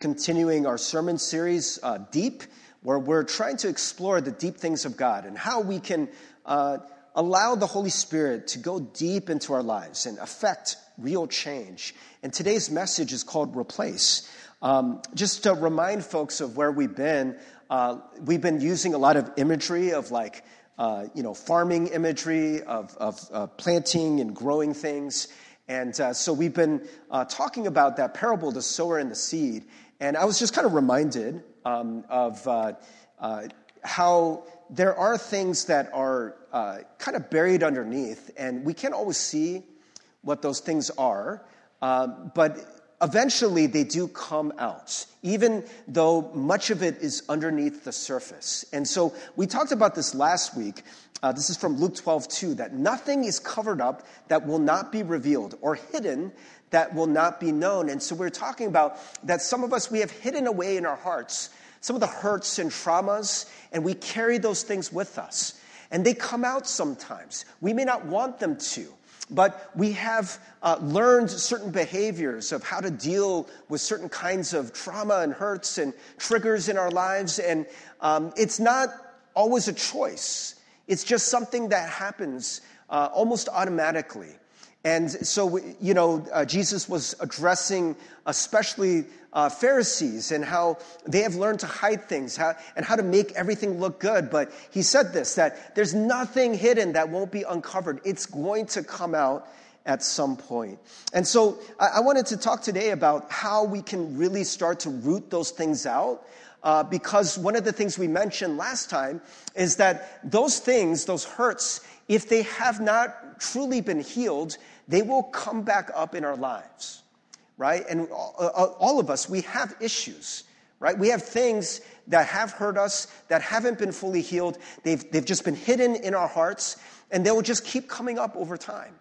continuing our sermon series, uh, Deep, where we're trying to explore the deep things of God and how we can uh, allow the Holy Spirit to go deep into our lives and affect real change. And today's message is called Replace. Um, just to remind folks of where we've been, uh, we've been using a lot of imagery of like, uh, you know, farming imagery of, of uh, planting and growing things. And uh, so we've been uh, talking about that parable, the sower and the seed. And I was just kind of reminded um, of uh, uh, how there are things that are uh, kind of buried underneath, and we can't always see what those things are, uh, but eventually they do come out, even though much of it is underneath the surface. And so we talked about this last week. Uh, this is from Luke 12, 2, that nothing is covered up that will not be revealed or hidden that will not be known. And so we're talking about that some of us, we have hidden away in our hearts some of the hurts and traumas, and we carry those things with us. And they come out sometimes. We may not want them to, but we have uh, learned certain behaviors of how to deal with certain kinds of trauma and hurts and triggers in our lives. And um, it's not always a choice, it's just something that happens uh, almost automatically. And so, you know, uh, Jesus was addressing especially uh, Pharisees and how they have learned to hide things how, and how to make everything look good. But he said this that there's nothing hidden that won't be uncovered, it's going to come out at some point. And so, I, I wanted to talk today about how we can really start to root those things out. Uh, because one of the things we mentioned last time is that those things, those hurts, if they have not truly been healed, they will come back up in our lives, right? And all of us, we have issues, right? We have things that have hurt us, that haven't been fully healed. They've, they've just been hidden in our hearts, and they will just keep coming up over time.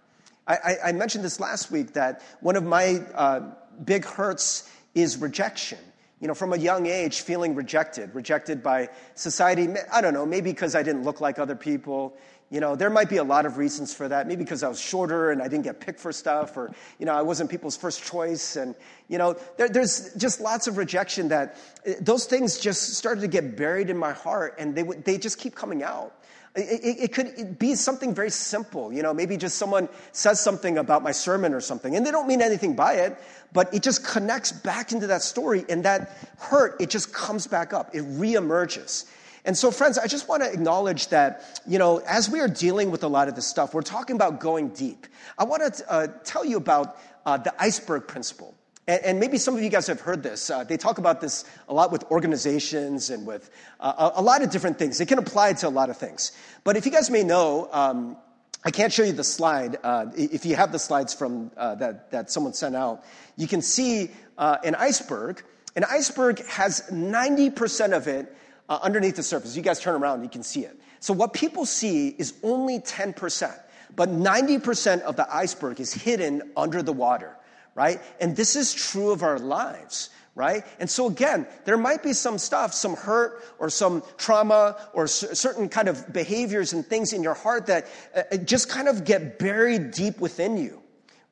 I, I, mentioned this last week that one of my uh, big hurts is rejection you know, from a young age, feeling rejected, rejected by society. I don't know, maybe because I didn't look like other people. You know, there might be a lot of reasons for that. Maybe because I was shorter and I didn't get picked for stuff, or, you know, I wasn't people's first choice. And, you know, there, there's just lots of rejection that eh, those things just started to get buried in my heart and they, they just keep coming out. It, it, could be something very simple, you know, maybe just someone says something about my sermon or something, and they don't mean anything by it, but it just connects back into that story, and that hurt, it just comes back up. It reemerges. And so, friends, I just want to acknowledge that, you know, as we are dealing with a lot of this stuff, we're talking about going deep. I want to uh, tell you about uh, the iceberg principle. And, and, maybe some of you guys have heard this. Uh, they talk about this a lot with organizations and with uh, a, a, lot of different things. It can apply to a lot of things. But if you guys may know, um, I can't show you the slide. Uh, if you have the slides from uh, that, that someone sent out, you can see an iceberg. An iceberg has 90% of it uh, underneath the surface. You guys turn around, you can see it. So what people see is only 10%, but 90% of the iceberg is hidden under the water, right? And this is true of our lives right? And so again, there might be some stuff, some hurt or some trauma or certain kind of behaviors and things in your heart that uh, just kind of get buried deep within you,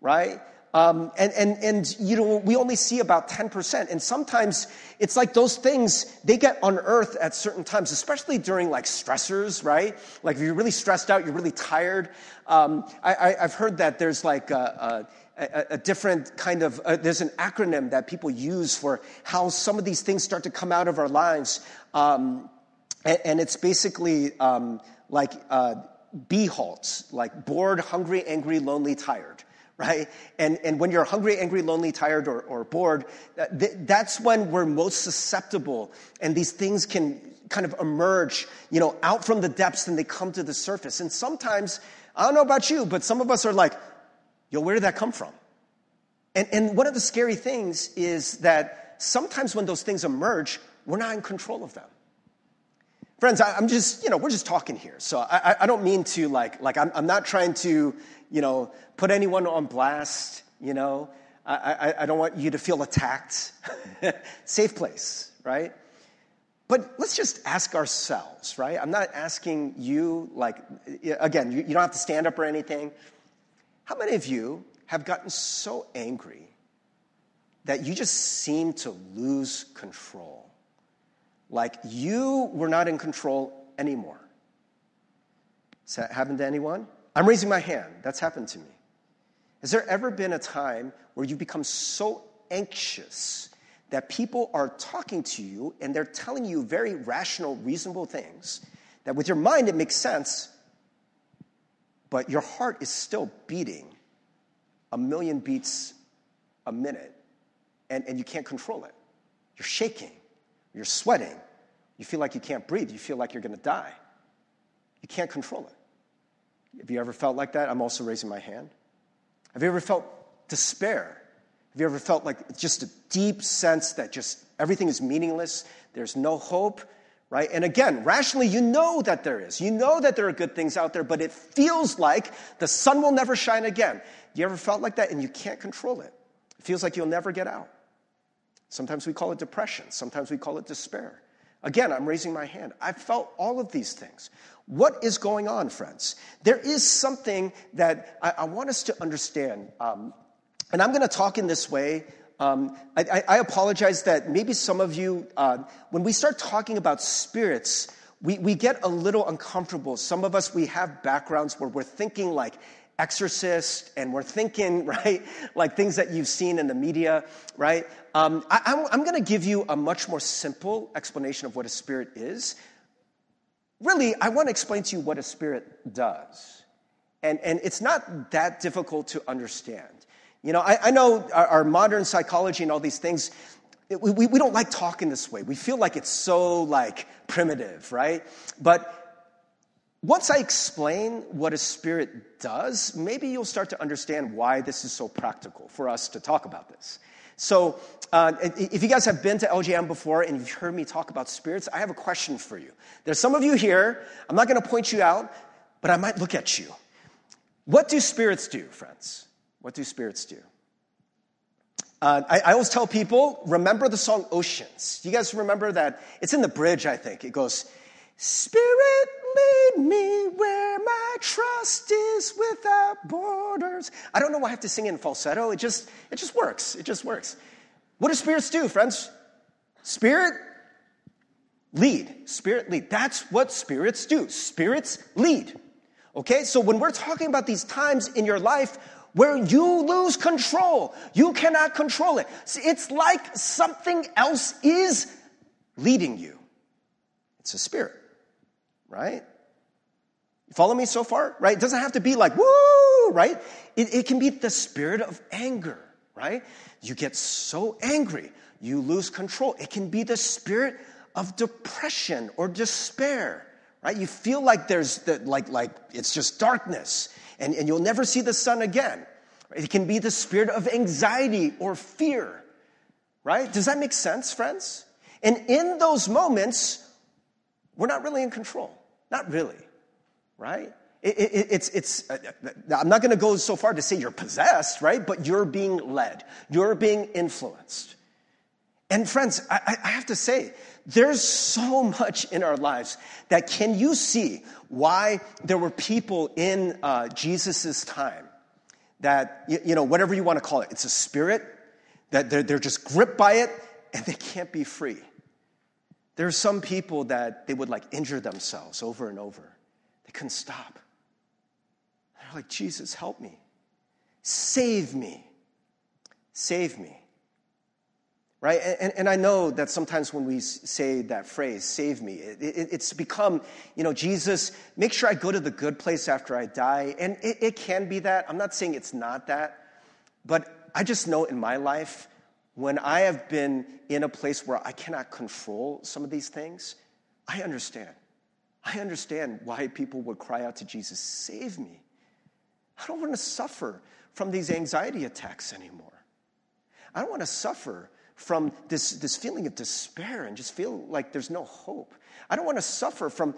right? Um, and, and, and, you know, we only see about 10%. And sometimes it's like those things, they get unearthed at certain times, especially during like stressors, right? Like if you're really stressed out, you're really tired. Um, I, have heard that there's like a, a, a different kind of, uh, there's an acronym that people use for how some of these things start to come out of our lives. Um, and, and, it's basically um, like uh, halts, like bored, hungry, angry, lonely, tired right? And, and when you're hungry, angry, lonely, tired, or, or bored, uh, th- that's when we're most susceptible. And these things can kind of emerge, you know, out from the depths and they come to the surface. And sometimes, I don't know about you, but some of us are like, yo, where did that come from? And, and one of the scary things is that sometimes when those things emerge, we're not in control of them. Friends, I, am just, you know, we're just talking here. So I, I don't mean to like, like I'm, I'm not trying to, you know, put anyone on blast, you know. I, I, I don't want you to feel attacked. Safe place, right? But let's just ask ourselves, right? I'm not asking you, like, again, you, you don't have to stand up or anything. How many of you have gotten so angry that you just seem to lose control. Like you were not in control anymore. Has that happened to anyone? I'm raising my hand. That's happened to me. Has there ever been a time where you become so anxious that people are talking to you and they're telling you very rational, reasonable things that with your mind it makes sense, but your heart is still beating a million beats a minute and, and you can't control it? You're shaking, you're sweating, you feel like you can't breathe, you feel like you're gonna die. You can't control it. Have you ever felt like that? I'm also raising my hand. Have you ever felt despair? Have you ever felt like just a deep sense that just everything is meaningless? There's no hope, right? And again, rationally, you know that there is. You know that there are good things out there, but it feels like the sun will never shine again. You ever felt like that and you can't control it? It feels like you'll never get out. Sometimes we call it depression, sometimes we call it despair. Again, I'm raising my hand. I've felt all of these things. What is going on, friends? There is something that I, I want us to understand. Um, and I'm going to talk in this way. Um, I, I, apologize that maybe some of you, uh, when we start talking about spirits, we, we get a little uncomfortable. Some of us, we have backgrounds where we're thinking like exorcist and we're thinking, right, like things that you've seen in the media, right? Um, I, I'm, I'm going to give you a much more simple explanation of what a spirit is. Really, I want to explain to you what a spirit does. And, and it's not that difficult to understand. You know, I, I know our, our, modern psychology and all these things, we, we, we don't like talking this way. We feel like it's so like primitive, right? But once I explain what a spirit does, maybe you'll start to understand why this is so practical for us to talk about this. So, uh, if you guys have been to LGM before and you've heard me talk about spirits, I have a question for you. There's some of you here, I'm not going to point you out, but I might look at you. What do spirits do, friends? What do spirits do? Uh, I, I, always tell people, remember the song Oceans. You guys remember that? It's in the bridge, I think. It goes, Spirit, lead me where my trust is without borders. I don't know why I have to sing in falsetto. It just, it just works. It just works. What do spirits do, friends? Spirit lead. Spirit lead. That's what spirits do. Spirits lead. Okay, so when we're talking about these times in your life where you lose control, you cannot control it. It's like something else is leading you. It's a spirit right? You follow me so far? Right? It doesn't have to be like, woo, right? It, it can be the spirit of anger, right? You get so angry, you lose control. It can be the spirit of depression or despair, right? You feel like there's the, like, like it's just darkness and, and you'll never see the sun again. It can be the spirit of anxiety or fear, right? Does that make sense, friends? And in those moments, we're not really in control. Not really, right? It, it, it's, it's, uh, I'm not going to go so far to say you're possessed, right? But you're being led, you're being influenced. And friends, I, I have to say, there's so much in our lives that can you see why there were people in uh, Jesus' time that, you, you know, whatever you want to call it, it's a spirit, that they're, they're just gripped by it and they can't be free. There are some people that they would like injure themselves over and over. They couldn't stop. They're like, Jesus, help me. Save me. Save me. Right? And, and I know that sometimes when we say that phrase, save me, it, it, it's become, you know, Jesus, make sure I go to the good place after I die. And it, it can be that. I'm not saying it's not that. But I just know in my life, when I have been in a place where I cannot control some of these things, I understand. I understand why people would cry out to Jesus, Save me. I don't want to suffer from these anxiety attacks anymore. I don't want to suffer from this, this feeling of despair and just feel like there's no hope. I don't want to suffer from,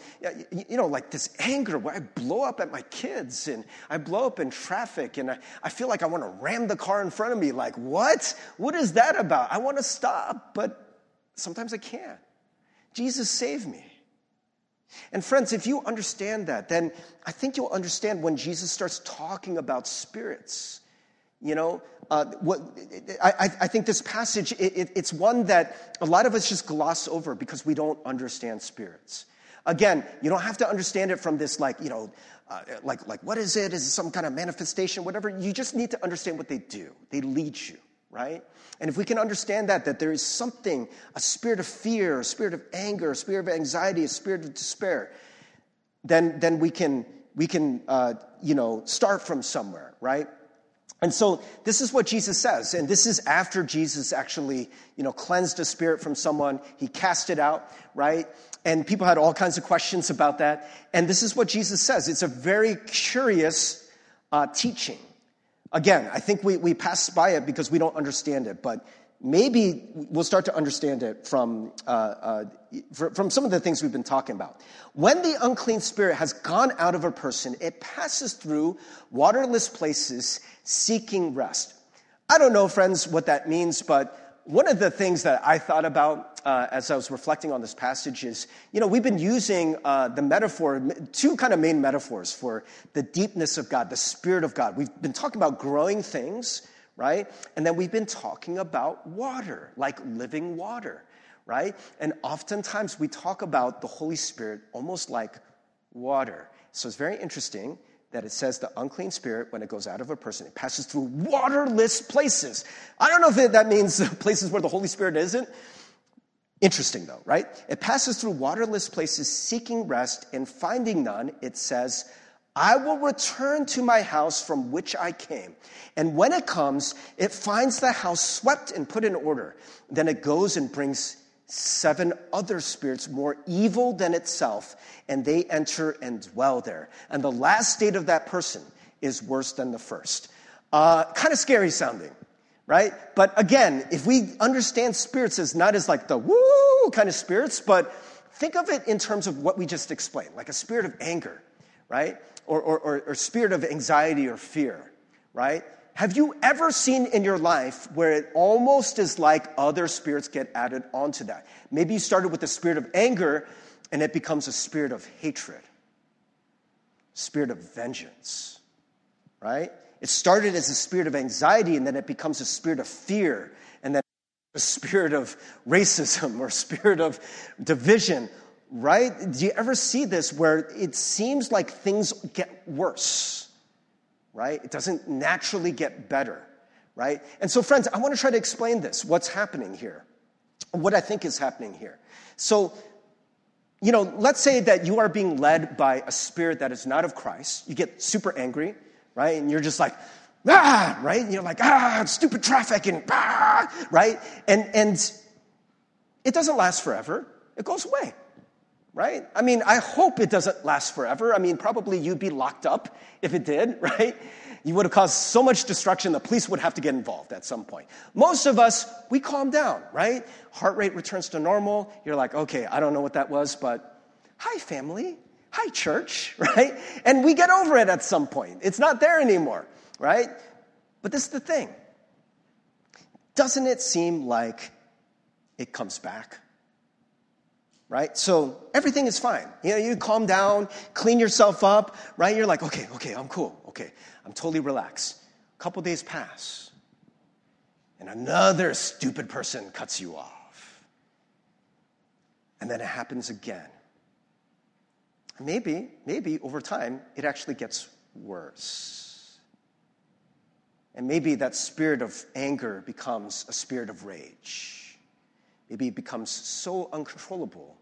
you know, like this anger where I blow up at my kids and I blow up in traffic and I, I feel like I want to ram the car in front of me. Like, what? What is that about? I want to stop, but sometimes I can't. Jesus, save me. And friends, if you understand that, then I think you'll understand when Jesus starts talking about spirits You know, uh, what, I, I, think this passage, it, it, it's one that a lot of us just gloss over because we don't understand spirits. Again, you don't have to understand it from this, like, you know, uh, like, like, what is it? Is it some kind of manifestation, whatever? You just need to understand what they do. They lead you, right? And if we can understand that, that there is something, a spirit of fear, a spirit of anger, a spirit of anxiety, a spirit of despair, then, then we can, we can uh, you know, start from somewhere, right? And so this is what Jesus says, and this is after Jesus actually, you know, cleansed a spirit from someone. He cast it out, right? And people had all kinds of questions about that. And this is what Jesus says. It's a very curious uh, teaching. Again, I think we, we pass by it because we don't understand it, but maybe we'll start to understand it from, uh, uh, from some of the things we've been talking about. When the unclean spirit has gone out of a person, it passes through waterless places seeking rest. I don't know, friends, what that means, but one of the things that I thought about uh, as I was reflecting on this passage is, you know, we've been using uh, the metaphor, two kind of main metaphors for the deepness of God, the Spirit of God. We've been talking about growing things right? And then we've been talking about water, like living water, right? And oftentimes we talk about the Holy Spirit almost like water. So it's very interesting that it says the unclean spirit, when it goes out of a person, it passes through waterless places. I don't know if that means places where the Holy Spirit isn't. Interesting though, right? It passes through waterless places seeking rest and finding none. It says, I will return to my house from which I came. And when it comes, it finds the house swept and put in order. Then it goes and brings seven other spirits more evil than itself, and they enter and dwell there. And the last state of that person is worse than the first. Uh, kind of scary sounding, right? But again, if we understand spirits as not as like the woo kind of spirits, but think of it in terms of what we just explained, like a spirit of anger, right? Or, or, or, spirit of anxiety or fear, right? Have you ever seen in your life where it almost is like other spirits get added onto that? Maybe you started with the spirit of anger and it becomes a spirit of hatred, spirit of vengeance, right? It started as a spirit of anxiety and then it becomes a spirit of fear and then a spirit of racism or spirit of division right? Do you ever see this where it seems like things get worse, right? It doesn't naturally get better, right? And so, friends, I want to try to explain this what's happening here, what I think is happening here. So, you know, let's say that you are being led by a spirit that is not of Christ. You get super angry, right? And you're just like, ah, right? And you're like, ah, stupid traffic and ah, right? And, and it doesn't last forever. It goes away right? I mean, I hope it doesn't last forever. I mean, probably you'd be locked up if it did, right? You would have caused so much destruction, the police would have to get involved at some point. Most of us, we calm down, right? Heart rate returns to normal. You're like, okay, I don't know what that was, but hi, family. Hi, church, right? And we get over it at some point. It's not there anymore, right? But this is the thing. Doesn't it seem like it comes back? Right? So everything is fine. You know, you calm down, clean yourself up, right? You're like, okay, okay, I'm cool. Okay, I'm totally relaxed. A couple days pass, and another stupid person cuts you off. And then it happens again. Maybe, maybe over time, it actually gets worse. And maybe that spirit of anger becomes a spirit of rage. Maybe it becomes so uncontrollable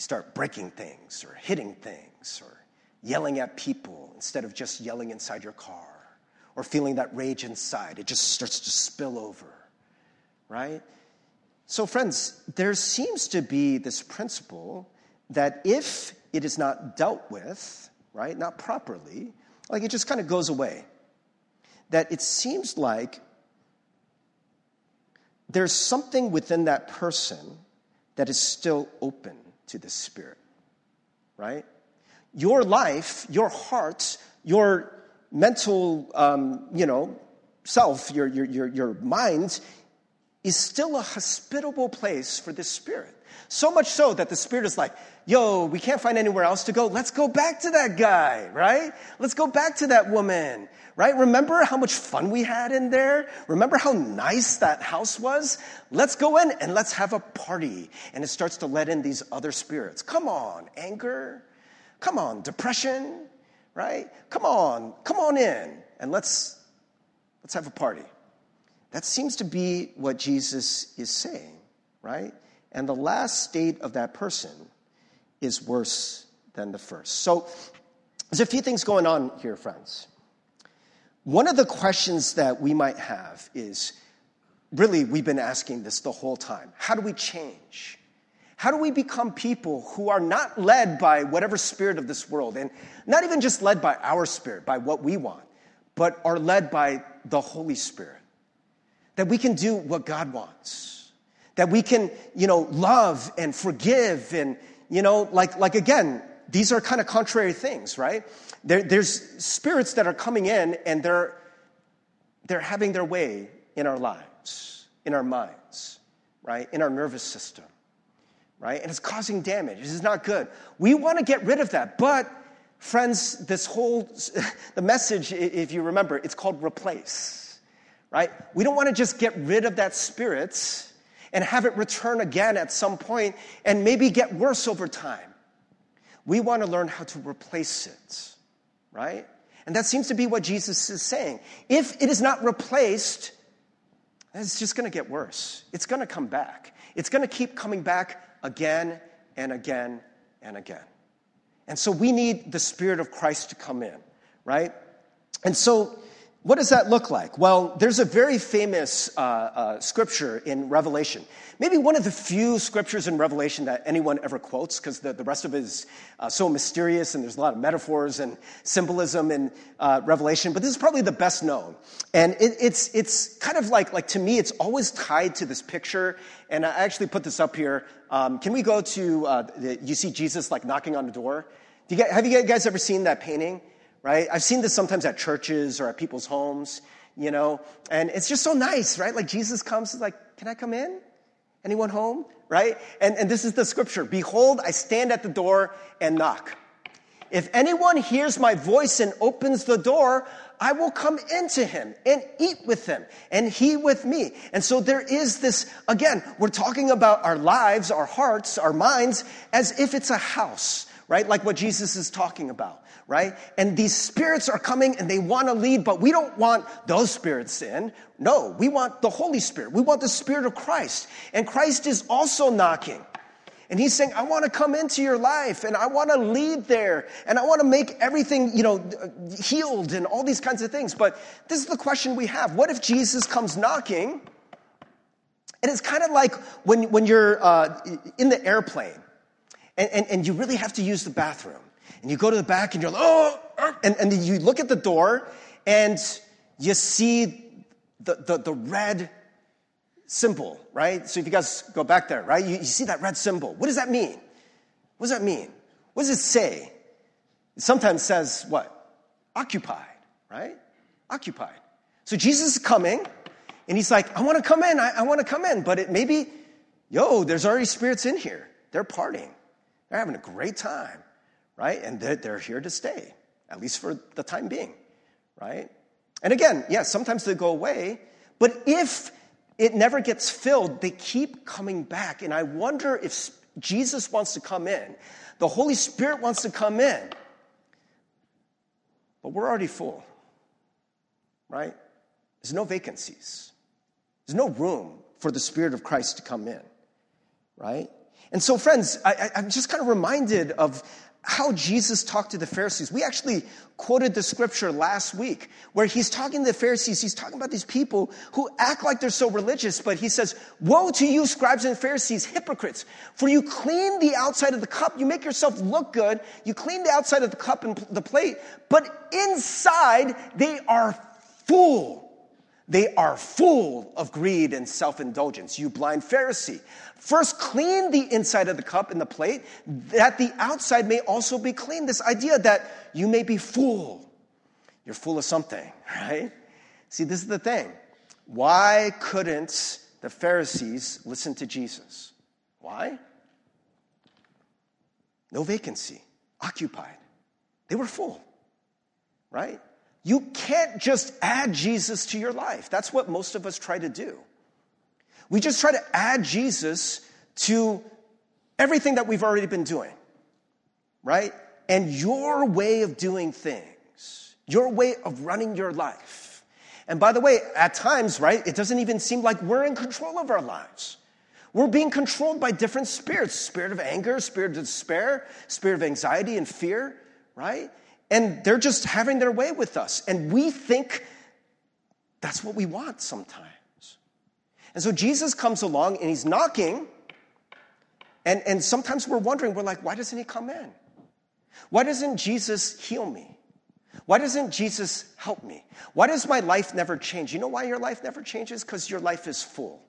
start breaking things or hitting things or yelling at people instead of just yelling inside your car or feeling that rage inside. It just starts to spill over, right? So, friends, there seems to be this principle that if it is not dealt with, right, not properly, like it just kind of goes away. That it seems like there's something within that person that is still open to the Spirit, right? Your life, your heart, your mental, um, you know, self, your, your, your, your mind is still a hospitable place for the Spirit. So much so that the Spirit is like, yo, we can't find anywhere else to go. Let's go back to that guy, right? Let's go back to that woman, right? Remember how much fun we had in there? Remember how nice that house was? Let's go in and let's have a party. And it starts to let in these other spirits. Come on, anger. Come on, depression, right? Come on, come on in and let's let's have a party. That seems to be what Jesus is saying, right? And the last state of that person is worse than the first. So there's a few things going on here, friends. One of the questions that we might have is really, we've been asking this the whole time how do we change? How do we become people who are not led by whatever spirit of this world, and not even just led by our spirit, by what we want, but are led by the Holy Spirit? That we can do what God wants. That we can, you know, love and forgive and, you know, like, like again, these are kind of contrary things, right? There, there's spirits that are coming in and they're, they're having their way in our lives, in our minds, right? In our nervous system right? And it's causing damage. This is not good. We want to get rid of that. But, friends, this whole, the message, if you remember, it's called replace, right? We don't want to just get rid of that spirit and have it return again at some point and maybe get worse over time. We want to learn how to replace it, right? And that seems to be what Jesus is saying. If it is not replaced, it's just going to get worse. It's going to come back. It's going to keep coming back again and again and again. And so we need the Spirit of Christ to come in, right? And so, what does that look like? Well, there's a very famous uh, uh, scripture in Revelation. Maybe one of the few scriptures in Revelation that anyone ever quotes, because the, the rest of it is uh, so mysterious and there's a lot of metaphors and symbolism in uh, Revelation, but this is probably the best known. And it, it's, it's kind of like, like, to me, it's always tied to this picture. And I actually put this up here. Um, can we go to, uh, the, you see Jesus like knocking on the door? You have you guys ever seen that painting? Right? I've seen this sometimes at churches or at people's homes, you know, and it's just so nice, right? Like Jesus comes, like, can I come in? Anyone home? Right? And, and this is the scripture Behold, I stand at the door and knock. If anyone hears my voice and opens the door, I will come into him and eat with him and he with me. And so there is this, again, we're talking about our lives, our hearts, our minds as if it's a house, right? Like what Jesus is talking about right? And these spirits are coming and they want to lead, but we don't want those spirits in. No, we want the Holy Spirit. We want the Spirit of Christ. And Christ is also knocking. And he's saying, I want to come into your life and I want to lead there and I want to make everything, you know, healed and all these kinds of things. But this is the question we have. What if Jesus comes knocking? And it's kind of like when, when you're uh, in the airplane and, and, and you really have to use the bathroom and you go to the back and you're like, oh, and, and you look at the door and you see the, the, the red symbol, right? So if you guys go back there, right, you, you see that red symbol. What does that mean? What does that mean? What does it say? It sometimes says what? Occupied, right? Occupied. So Jesus is coming and he's like, I want to come in, I, I want to come in. But it maybe, yo, there's already spirits in here. They're partying. They're having a great time right? And they're, they're here to stay, at least for the time being, right? And again, yes, yeah, sometimes they go away, but if it never gets filled, they keep coming back. And I wonder if Jesus wants to come in, the Holy Spirit wants to come in, but we're already full, right? There's no vacancies, there's no room for the Spirit of Christ to come in, right? And so, friends, I, am just kind of reminded of how Jesus talked to the Pharisees. We actually quoted the scripture last week where he's talking to the Pharisees. He's talking about these people who act like they're so religious, but he says, Woe to you, scribes and Pharisees, hypocrites! For you clean the outside of the cup, you make yourself look good, you clean the outside of the cup and the plate, but inside they are full. They are full of greed and self indulgence. You blind Pharisee. First, clean the inside of the cup and the plate, that the outside may also be clean. This idea that you may be full. You're full of something, right? See, this is the thing. Why couldn't the Pharisees listen to Jesus. Why? No vacancy, occupied. They were full, right? You can't just add Jesus to your life. That's what most of us try to do. We just try to add Jesus to everything that we've already been doing, right? And your way of doing things, your way of running your life. And by the way, at times, right, it doesn't even seem like we're in control of our lives. We're being controlled by different spirits spirit of anger, spirit of despair, spirit of anxiety and fear, right? And they're just having their way with us. And we think that's what we want sometimes. And so Jesus comes along and he's knocking. And, and sometimes we're wondering, we're like, why doesn't he come in? Why doesn't Jesus heal me? Why doesn't Jesus help me? Why does my life never change? You know why your life never changes? Because your life is full.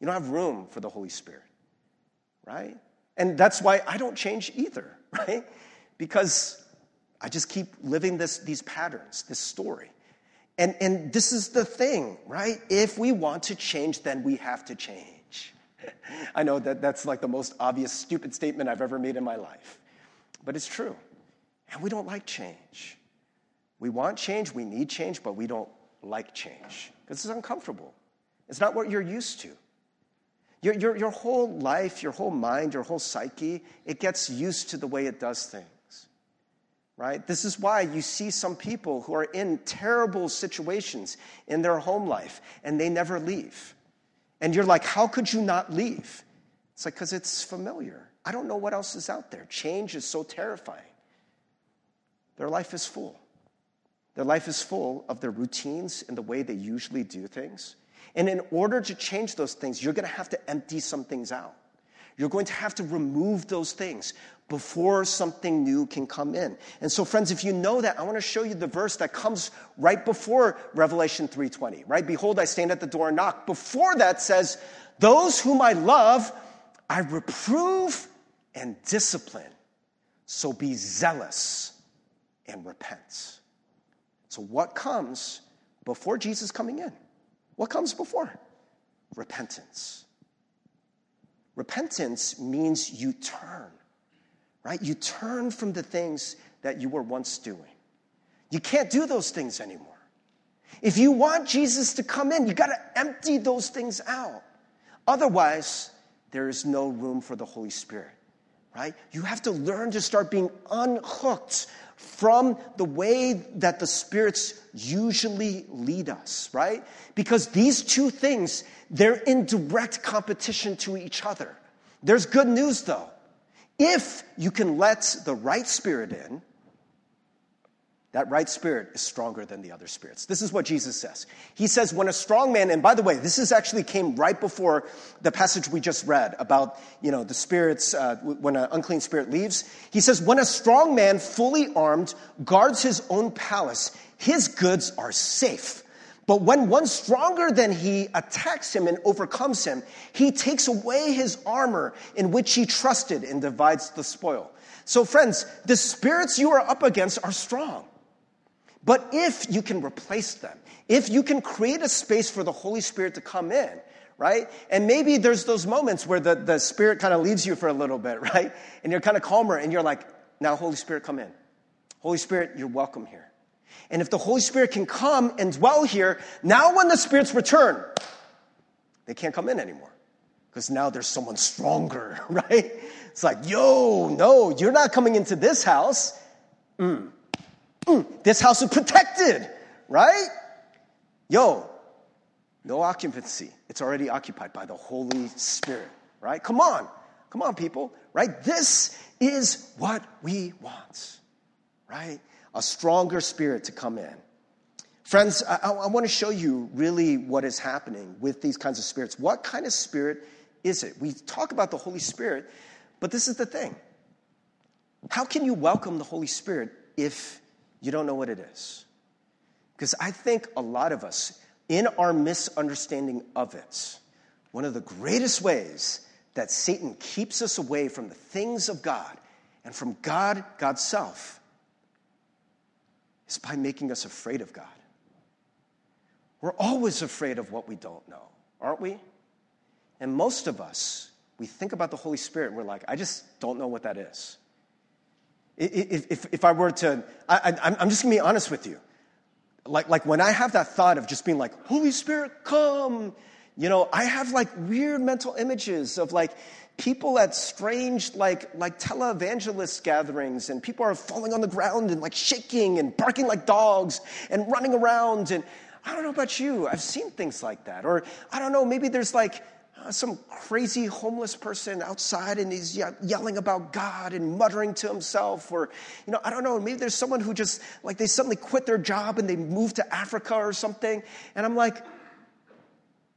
You don't have room for the Holy Spirit, right? And that's why I don't change either, right? Because I just keep living this, these patterns, this story. And, and this is the thing, right? If we want to change, then we have to change. I know that that's like the most obvious, stupid statement I've ever made in my life, but it's true. And we don't like change. We want change, we need change, but we don't like change because it's uncomfortable. It's not what you're used to. Your, your, your whole life, your whole mind, your whole psyche, it gets used to the way it does things right? This is why you see some people who are in terrible situations in their home life and they never leave. And you're like, how could you not leave? It's like, because it's familiar. I don't know what else is out there. Change is so terrifying. Their life is full. Their life is full of their routines and the way they usually do things. And in order to change those things, you're going to have to empty some things out. You're going to have to remove those things before something new can come in. And so friends, if you know that, I want to show you the verse that comes right before Revelation 3:20, right? Behold, I stand at the door and knock. Before that says, "Those whom I love, I reprove and discipline. So be zealous and repent." So what comes before Jesus coming in? What comes before? Repentance. Repentance means you turn right? You turn from the things that you were once doing. You can't do those things anymore. If you want Jesus to come in, you got to empty those things out. Otherwise, there is no room for the Holy Spirit, right? You have to learn to start being unhooked from the way that the spirits usually lead us, right? Because these two things, they're in direct competition to each other. There's good news though. If you can let the right spirit in, that right spirit is stronger than the other spirits. This is what Jesus says. He says, when a strong man, and by the way, this is actually came right before the passage we just read about, you know, the spirits, uh, when an unclean spirit leaves. He says, when a strong man, fully armed, guards his own palace, his goods are safe. But when one stronger than he attacks him and overcomes him, he takes away his armor in which he trusted and divides the spoil. So, friends, the spirits you are up against are strong. But if you can replace them, if you can create a space for the Holy Spirit to come in, right? And maybe there's those moments where the, the Spirit kind of leaves you for a little bit, right? And you're kind of calmer and you're like, now, Holy Spirit, come in. Holy Spirit, you're welcome here. And if the Holy Spirit can come and dwell here, now when the spirits return, they can't come in anymore. Because now there's someone stronger, right? It's like, yo, no, you're not coming into this house. Mm. Mm. This house is protected, right? Yo, no occupancy. It's already occupied by the Holy Spirit, right? Come on. Come on, people, right? This is what we want, right? A stronger spirit to come in. Friends, I, I, want to show you really what is happening with these kinds of spirits. What kind of spirit is it? We talk about the Holy Spirit, but this is the thing. How can you welcome the Holy Spirit if you don't know what it is? Because I think a lot of us, in our misunderstanding of it, one of the greatest ways that Satan keeps us away from the things of God and from God, God's self, is by making us afraid of God. We're always afraid of what we don't know, aren't we? And most of us, we think about the Holy Spirit and we're like, I just don't know what that is. If, if, if I were to, I, am just gonna be honest with you. Like, like when I have that thought of just being like, Holy Spirit, come, you know, I have like weird mental images of like people at strange like like televangelist gatherings and people are falling on the ground and like shaking and barking like dogs and running around and I don't know about you, I've seen things like that. Or I don't know, maybe there's like uh, some crazy homeless person outside and he's ye- yelling about God and muttering to himself. Or, you know, I don't know, maybe there's someone who just, like, they suddenly quit their job and they move to Africa or something. And I'm like,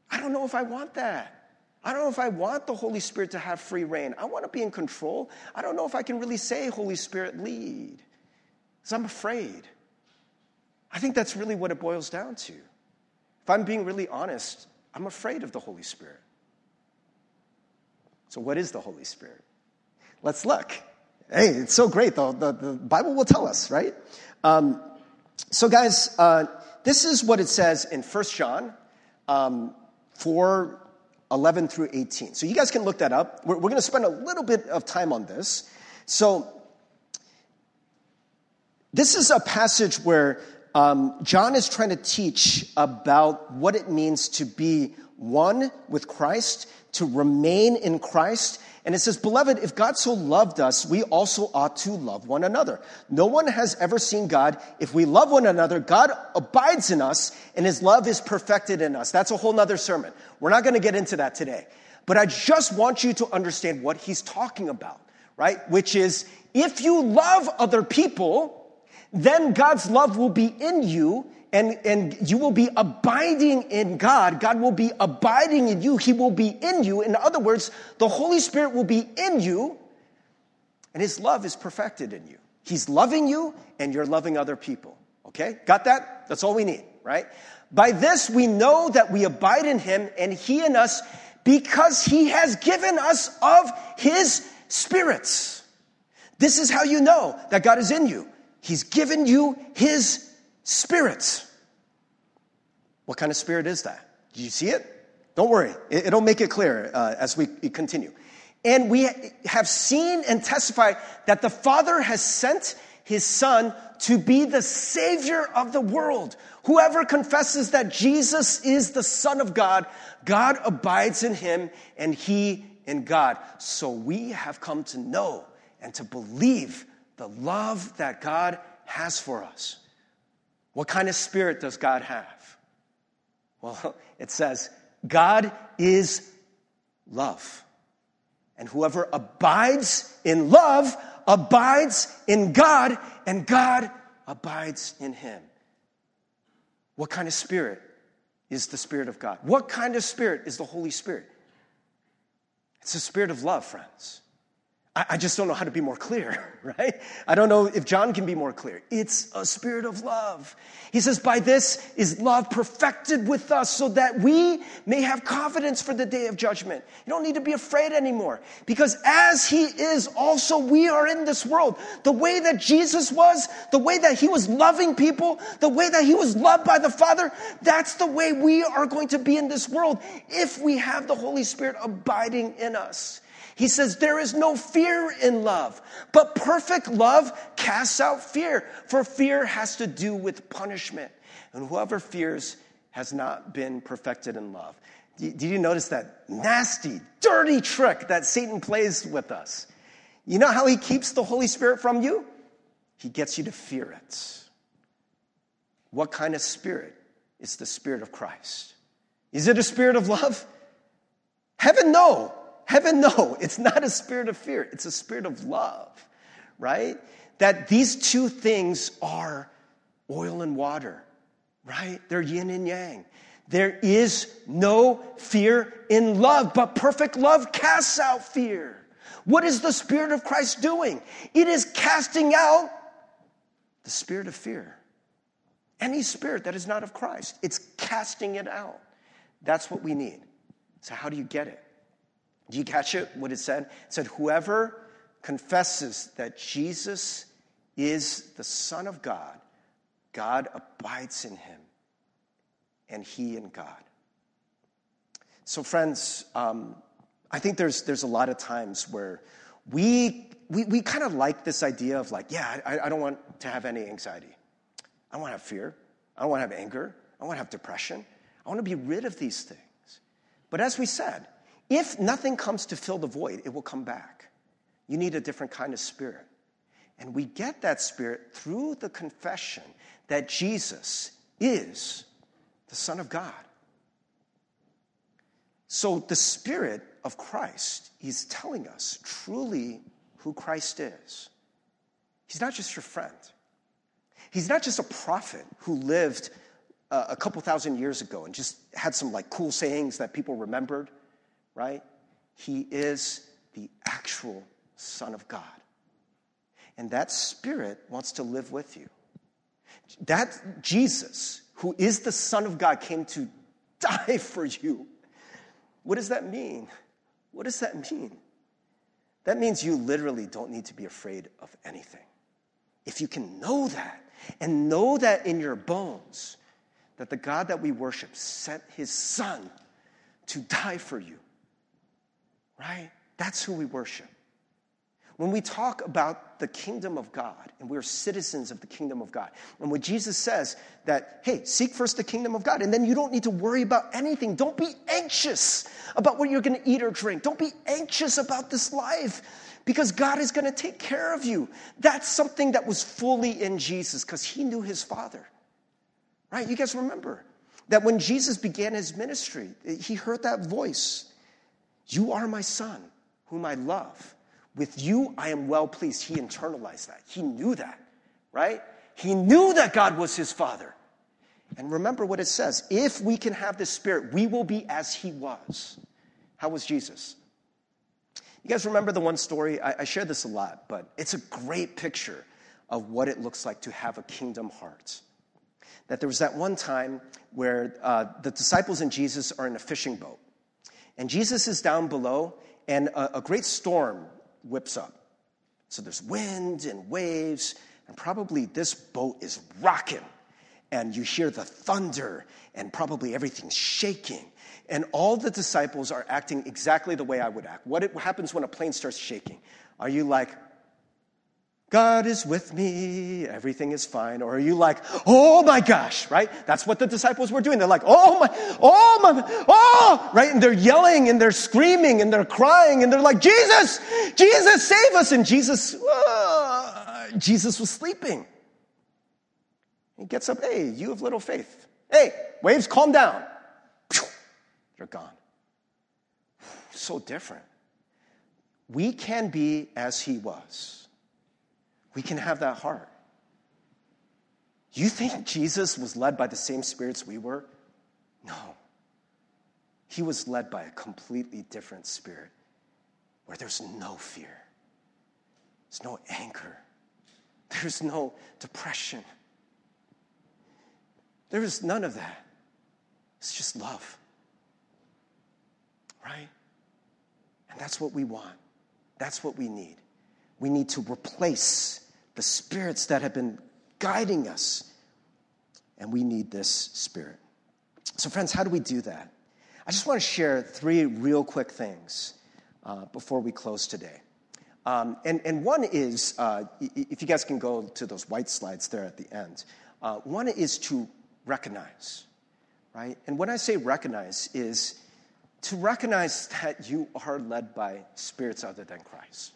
I don't know if I want that. I don't know if I want the Holy Spirit to have free rein. I want to be in control. I don't know if I can really say, Holy Spirit, lead. Because I'm afraid. I think that's really what it boils down to. If I'm being really honest, I'm afraid of the Holy Spirit. So, what is the Holy Spirit? Let's look. Hey, it's so great, though. The, the Bible will tell us, right? Um, so, guys, uh, this is what it says in 1 John um, 4 11 through 18. So, you guys can look that up. We're, we're going to spend a little bit of time on this. So, this is a passage where um, John is trying to teach about what it means to be one with Christ, to remain in Christ. And it says, Beloved, if God so loved us, we also ought to love one another. No one has ever seen God. If we love one another, God abides in us and his love is perfected in us. That's a whole nother sermon. We're not going to get into that today. But I just want you to understand what he's talking about, right? Which is, if you love other people, then God's love will be in you and, and you will be abiding in God. God will be abiding in you. He will be in you. In other words, the Holy Spirit will be in you and His love is perfected in you. He's loving you and you're loving other people. Okay? Got that? That's all we need, right? By this we know that we abide in Him and He in us because He has given us of His spirits. This is how you know that God is in you. He's given you His Spirit. What kind of spirit is that? Do you see it? Don't worry, it'll make it clear uh, as we continue. And we have seen and testified that the Father has sent His Son to be the Savior of the world. Whoever confesses that Jesus is the Son of God, God abides in Him and He in God. So we have come to know and to believe the love that God has for us. What kind of spirit does God have? Well, it says, God is love. And whoever abides in love abides in God, and God abides in him. What kind of spirit is the Spirit of God? What kind of spirit is the Holy Spirit? It's a spirit of love, friends. I, just don't know how to be more clear, right? I don't know if John can be more clear. It's a spirit of love. He says, by this is love perfected with us so that we may have confidence for the day of judgment. You don't need to be afraid anymore because as he is, also we are in this world. The way that Jesus was, the way that he was loving people, the way that he was loved by the Father, that's the way we are going to be in this world if we have the Holy Spirit abiding in us. He says, There is no fear in love, but perfect love casts out fear, for fear has to do with punishment. And whoever fears has not been perfected in love. Did you notice that nasty, dirty trick that Satan plays with us? You know how he keeps the Holy Spirit from you? He gets you to fear it. What kind of spirit? It's the spirit of Christ. Is it a spirit of love? Heaven, no. Heaven, no, it's not a spirit of fear, it's a spirit of love, right? That these two things are oil and water, right? They're yin and yang. There is no fear in love, but perfect love casts out fear. What is the Spirit of Christ doing? It is casting out the spirit of fear. Any spirit that is not of Christ, it's casting it out. That's what we need. So, how do you get it? Do you catch it? What it said? It said, Whoever confesses that Jesus is the Son of God, God abides in him, and he in God. So, friends, um, I think there's, there's a lot of times where we, we, we kind of like this idea of like, yeah, I, I don't want to have any anxiety. I don't want to have fear. I don't want to have anger. I want to have depression. I want to be rid of these things. But as we said, if nothing comes to fill the void, it will come back. You need a different kind of spirit. And we get that spirit through the confession that Jesus is the Son of God. So the Spirit of Christ is telling us truly who Christ is. He's not just your friend. He's not just a prophet who lived uh, a couple thousand years ago and just had some like cool sayings that people remembered, right? He is the actual Son of God. And that Spirit wants to live with you. That Jesus, who is the Son of God, came to die for you what does that mean? What does that mean? That means you literally don't need to be afraid of anything. If you can know that and know that in your bones, that the God that we worship sent his son to die for you, right? That's who we worship. When we talk about the kingdom of God and we're citizens of the kingdom of God, and when Jesus says that, hey, seek first the kingdom of God, and then you don't need to worry about anything. Don't be anxious about what you're going to eat or drink. Don't be anxious about this life because God is going to take care of you. That's something that was fully in Jesus because he knew his Father. Right? You guys remember that when Jesus began his ministry, he heard that voice You are my son, whom I love. With you, I am well pleased. He internalized that. He knew that, right? He knew that God was his father. And remember what it says if we can have this spirit, we will be as he was. How was Jesus? You guys remember the one story? I, I share this a lot, but it's a great picture of what it looks like to have a kingdom heart. That there was that one time where uh, the disciples and Jesus are in a fishing boat. And Jesus is down below, and a, a great storm whips up. So there's wind and waves, and probably this boat is rocking. And you hear the thunder, and probably everything's shaking. And all the disciples are acting exactly the way I would act. What happens when a plane starts shaking? Are you like, God is with me, everything is fine? Or are you like, oh my gosh, right? That's what the disciples were doing. They're like, oh my, oh my, oh, right? And they're yelling and they're screaming and they're crying and they're like, Jesus, Jesus, save us. And Jesus, uh, Jesus was sleeping. He gets up, hey, you have little faith. Hey, waves, calm down. You're gone. So different. We can be as he was we can have that heart. You think Jesus was led by the same spirits we were? No. He was led by a completely different spirit where there's no fear, there's no anger, there's no depression. There is none of that. It's just love. Right? And that's what we want. That's what we need. We need to replace the spirits that have been guiding us. And we need this spirit. So, friends, how do we do that? I just want to share three real quick things uh, before we close today. Um, and, and one is, uh, if you guys can go to those white slides there at the end, uh, one is to recognize, right? And when I say recognize, is to recognize that you are led by spirits other than Christ.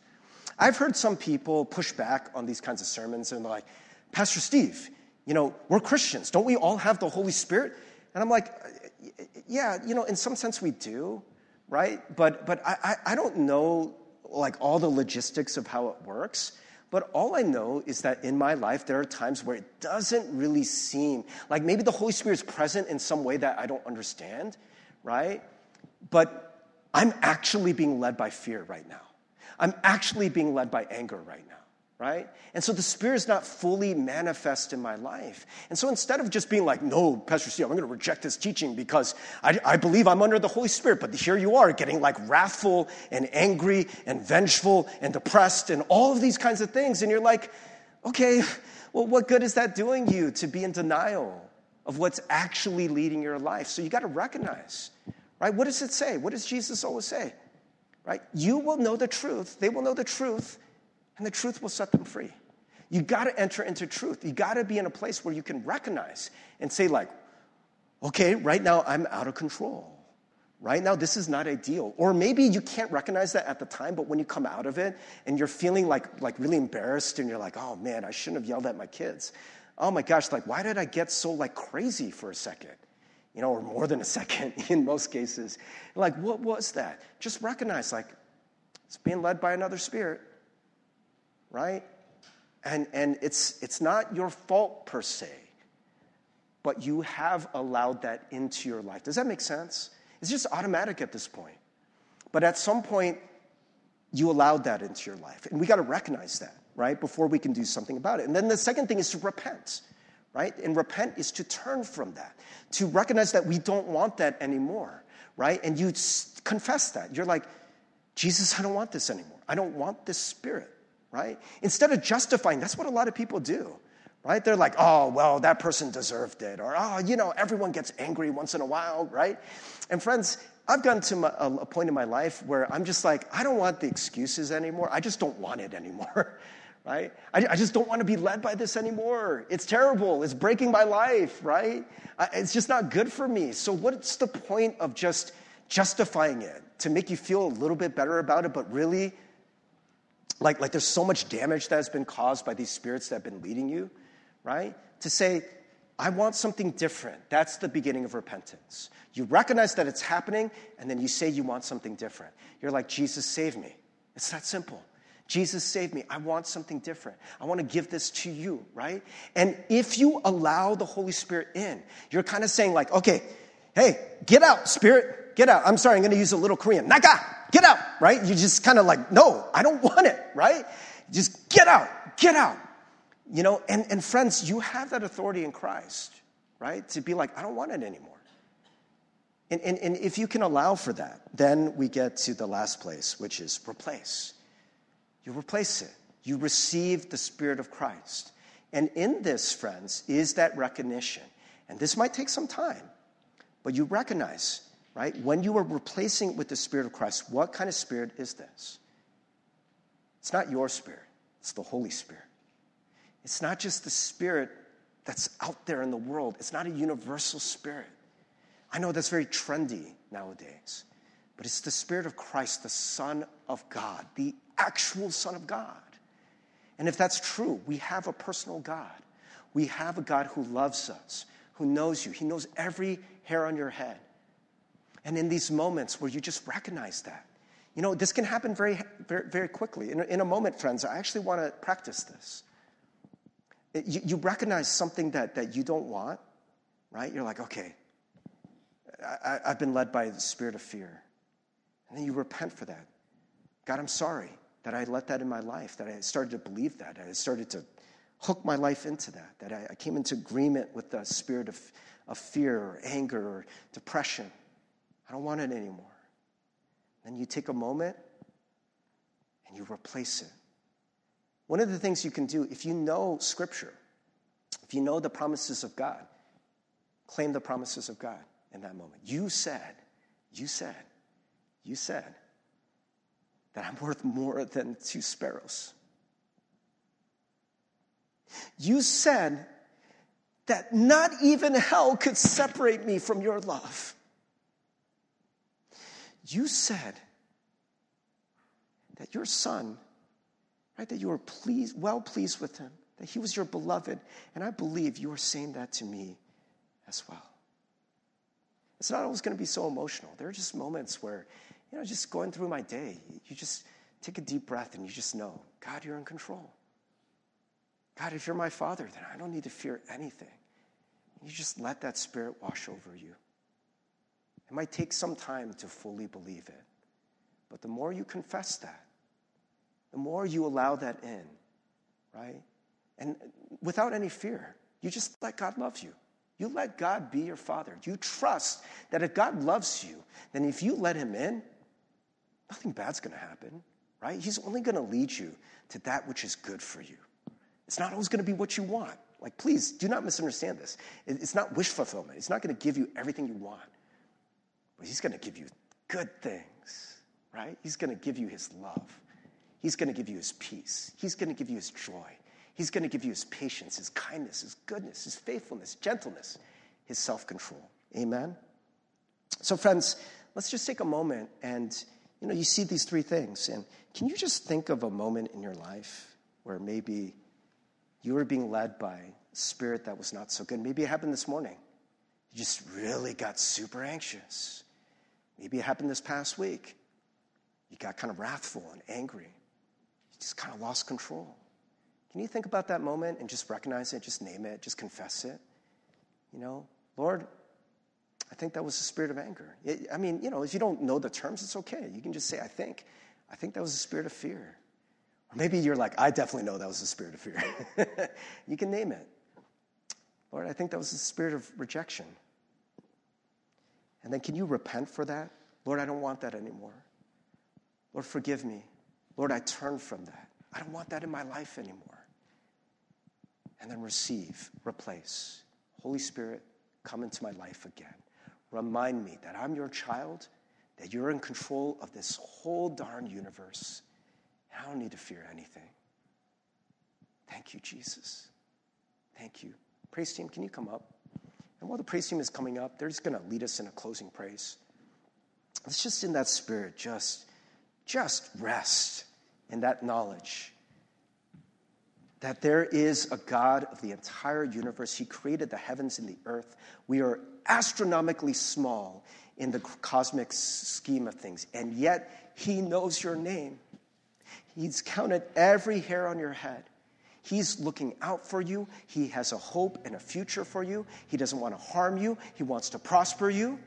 I've heard some people push back on these kinds of sermons and they're like, Pastor Steve, you know, we're Christians. Don't we all have the Holy Spirit? And I'm like, yeah, you know, in some sense we do, right? But, but I, I don't know like all the logistics of how it works. But all I know is that in my life, there are times where it doesn't really seem like maybe the Holy Spirit is present in some way that I don't understand, right? But I'm actually being led by fear right now. I'm actually being led by anger right now, right? And so the Spirit is not fully manifest in my life. And so instead of just being like, no, Pastor Steve, I'm going to reject this teaching because I, I believe I'm under the Holy Spirit, but here you are getting like wrathful and angry and vengeful and depressed and all of these kinds of things. And you're like, okay, well, what good is that doing you to be in denial of what's actually leading your life? So you got to recognize Right? What does it say? What does Jesus always say? Right? You will know the truth, they will know the truth, and the truth will set them free. You got to enter into truth. You got to be in a place where you can recognize and say, like, okay, right now I'm out of control. Right now, this is not ideal. Or maybe you can't recognize that at the time, but when you come out of it and you're feeling like, like really embarrassed and you're like, oh man, I shouldn't have yelled at my kids. Oh my gosh, like, why did I get so like crazy for a second? You know, or more than a second in most cases. Like, what was that? Just recognize, like, it's being led by another spirit, right? And, and it's, it's not your fault per se, but you have allowed that into your life. Does that make sense? It's just automatic at this point. But at some point, you allowed that into your life. And we got to recognize that, right, before we can do something about it. And then the second thing is to repent, right? And repent is to turn from that, to recognize that we don't want that anymore, right? And you confess that. You're like, Jesus, I don't want this anymore. I don't want this spirit, right? Instead of justifying, that's what a lot of people do right? They're like, oh, well, that person deserved it. Or, oh, you know, everyone gets angry once in a while, right? And friends, I've gotten to my, a point in my life where I'm just like, I don't want the excuses anymore. I just don't want it anymore, right? I, I, just don't want to be led by this anymore. It's terrible. It's breaking my life, right? I, it's just not good for me. So, what's the point of just justifying it to make you feel a little bit better about it, but really, like, like there's so much damage that has been caused by these spirits that have been leading you? right? To say, I want something different. That's the beginning of repentance. You recognize that it's happening, and then you say you want something different. You're like, Jesus, save me. It's that simple. Jesus, saved me. I want something different. I want to give this to you, right? And if you allow the Holy Spirit in, you're kind of saying, like, okay, hey, get out, Spirit, get out. I'm sorry, I'm going to use a little Korean. Naga, get out, right? You're just kind of like, no, I don't want it, right? Just get out, get out. You know, and, and friends, you have that authority in Christ, right? To be like, I don't want it anymore. And, and, and if you can allow for that, then we get to the last place, which is replace. You replace it. You receive the Spirit of Christ. And in this, friends, is that recognition. And this might take some time, but you recognize, right? When you are replacing with the Spirit of Christ, what kind of Spirit is this? It's not your Spirit, it's the Holy Spirit. It's not just the spirit that's out there in the world, it's not a universal spirit. I know that's very trendy nowadays, but it's the spirit of Christ, the Son of God, the actual Son of God. And if that's true, we have a personal God. We have a God who loves us, who knows you. He knows every hair on your head. And in these moments where you just recognize that, you know, this can happen very, very, very quickly. In a, in a moment, friends, I actually want to practice this you, you recognize something that, that you don't want, right? You're like, okay, I, I've been led by the spirit of fear. And then you repent for that. God, I'm sorry that I let that in my life, that I started to believe that, I started to hook my life into that, that I, I came into agreement with the spirit of, of fear or anger or depression. I don't want it anymore. Then you take a moment and you replace it one of the things you can do, if you know Scripture, if you know the promises of God, claim the promises of God in that moment. You said, you said, you said that I'm worth more than two sparrows. You said that not even hell could separate me from your love. You said that your son right? That you were pleased, well pleased with him, that he was your beloved. And I believe you are saying that to me as well. It's not always going to be so emotional. There are just moments where, you know, just going through my day, you just take a deep breath and you just know, God, you're in control. God, if you're my father, then I don't need to fear anything. You just let that spirit wash over you. It might take some time to fully believe it, but the more you confess that, the more you allow that in, right? And without any fear, you just let God love you. You let God be your father. You trust that if God loves you, then if you let him in, nothing bad's going to happen, right? He's only going to lead you to that which is good for you. It's not always going to be what you want. Like, please do not misunderstand this. It's not wish fulfillment, it's not going to give you everything you want. but He's going to give you good things, right? He's going to give you His love. He's going to give you His peace. He's going to give you His joy. He's going to give you His patience, His kindness, His goodness, His faithfulness, gentleness, His self control. Amen? So, friends, let's just take a moment and, you know, you see these three things. And can you just think of a moment in your life where maybe you were being led by a spirit that was not so good? Maybe it happened this morning. You just really got super anxious. Maybe it happened this past week. You got kind of wrathful and angry. You just kind of lost control. Can you think about that moment and just recognize it, just name it, just confess it? You know, Lord, I think that was the spirit of anger. I mean, you know, if you don't know the terms, it's okay. You can just say, I think. I think that was the spirit of fear. Or maybe you're like, I definitely know that was the spirit of fear. you can name it. Lord, I think that was the spirit of rejection. And then can you repent for that? Lord, I don't want that anymore. Lord, forgive me. Lord, I turn from that. I don't want that in my life anymore. And then receive, replace. Holy Spirit, come into my life again. Remind me that I'm your child, that you're in control of this whole darn universe. I don't need to fear anything. Thank you, Jesus. Thank you. Praise team, can you come up? And while the praise team is coming up, they're just going to lead us in a closing praise. Let's just in that spirit, just, just rest in that knowledge that there is a God of the entire universe. He created the heavens and the earth. We are astronomically small in the cosmic scheme of things, and yet He knows your name. He's counted every hair on your head. He's looking out for you. He has a hope and a future for you. He doesn't want to harm you, He wants to prosper you.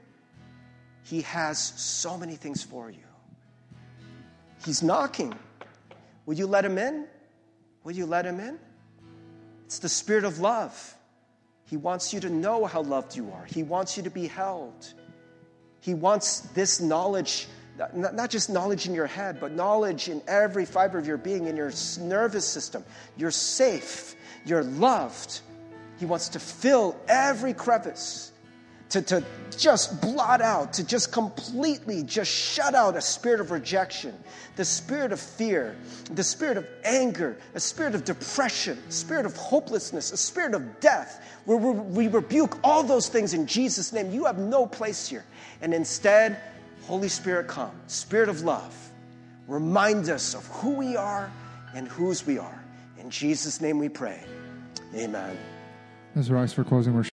He has so many things for you. He's knocking. Will you let Him in? Will you let Him in? It's the Spirit of love. He wants you to know how loved you are, He wants you to be held. He wants this knowledge not just knowledge in your head, but knowledge in every fiber of your being, in your nervous system. You're safe, you're loved. He wants to fill every crevice, to, to just blot out, to just completely just shut out a spirit of rejection, the spirit of fear, the spirit of anger, a spirit of depression, a spirit of hopelessness, a spirit of death. We, we rebuke all those things in Jesus' name. You have no place here. And instead, Holy Spirit, come, Spirit of love, remind us of who we are and whose we are. In Jesus' name we pray. Amen. Let's rise for closing worship.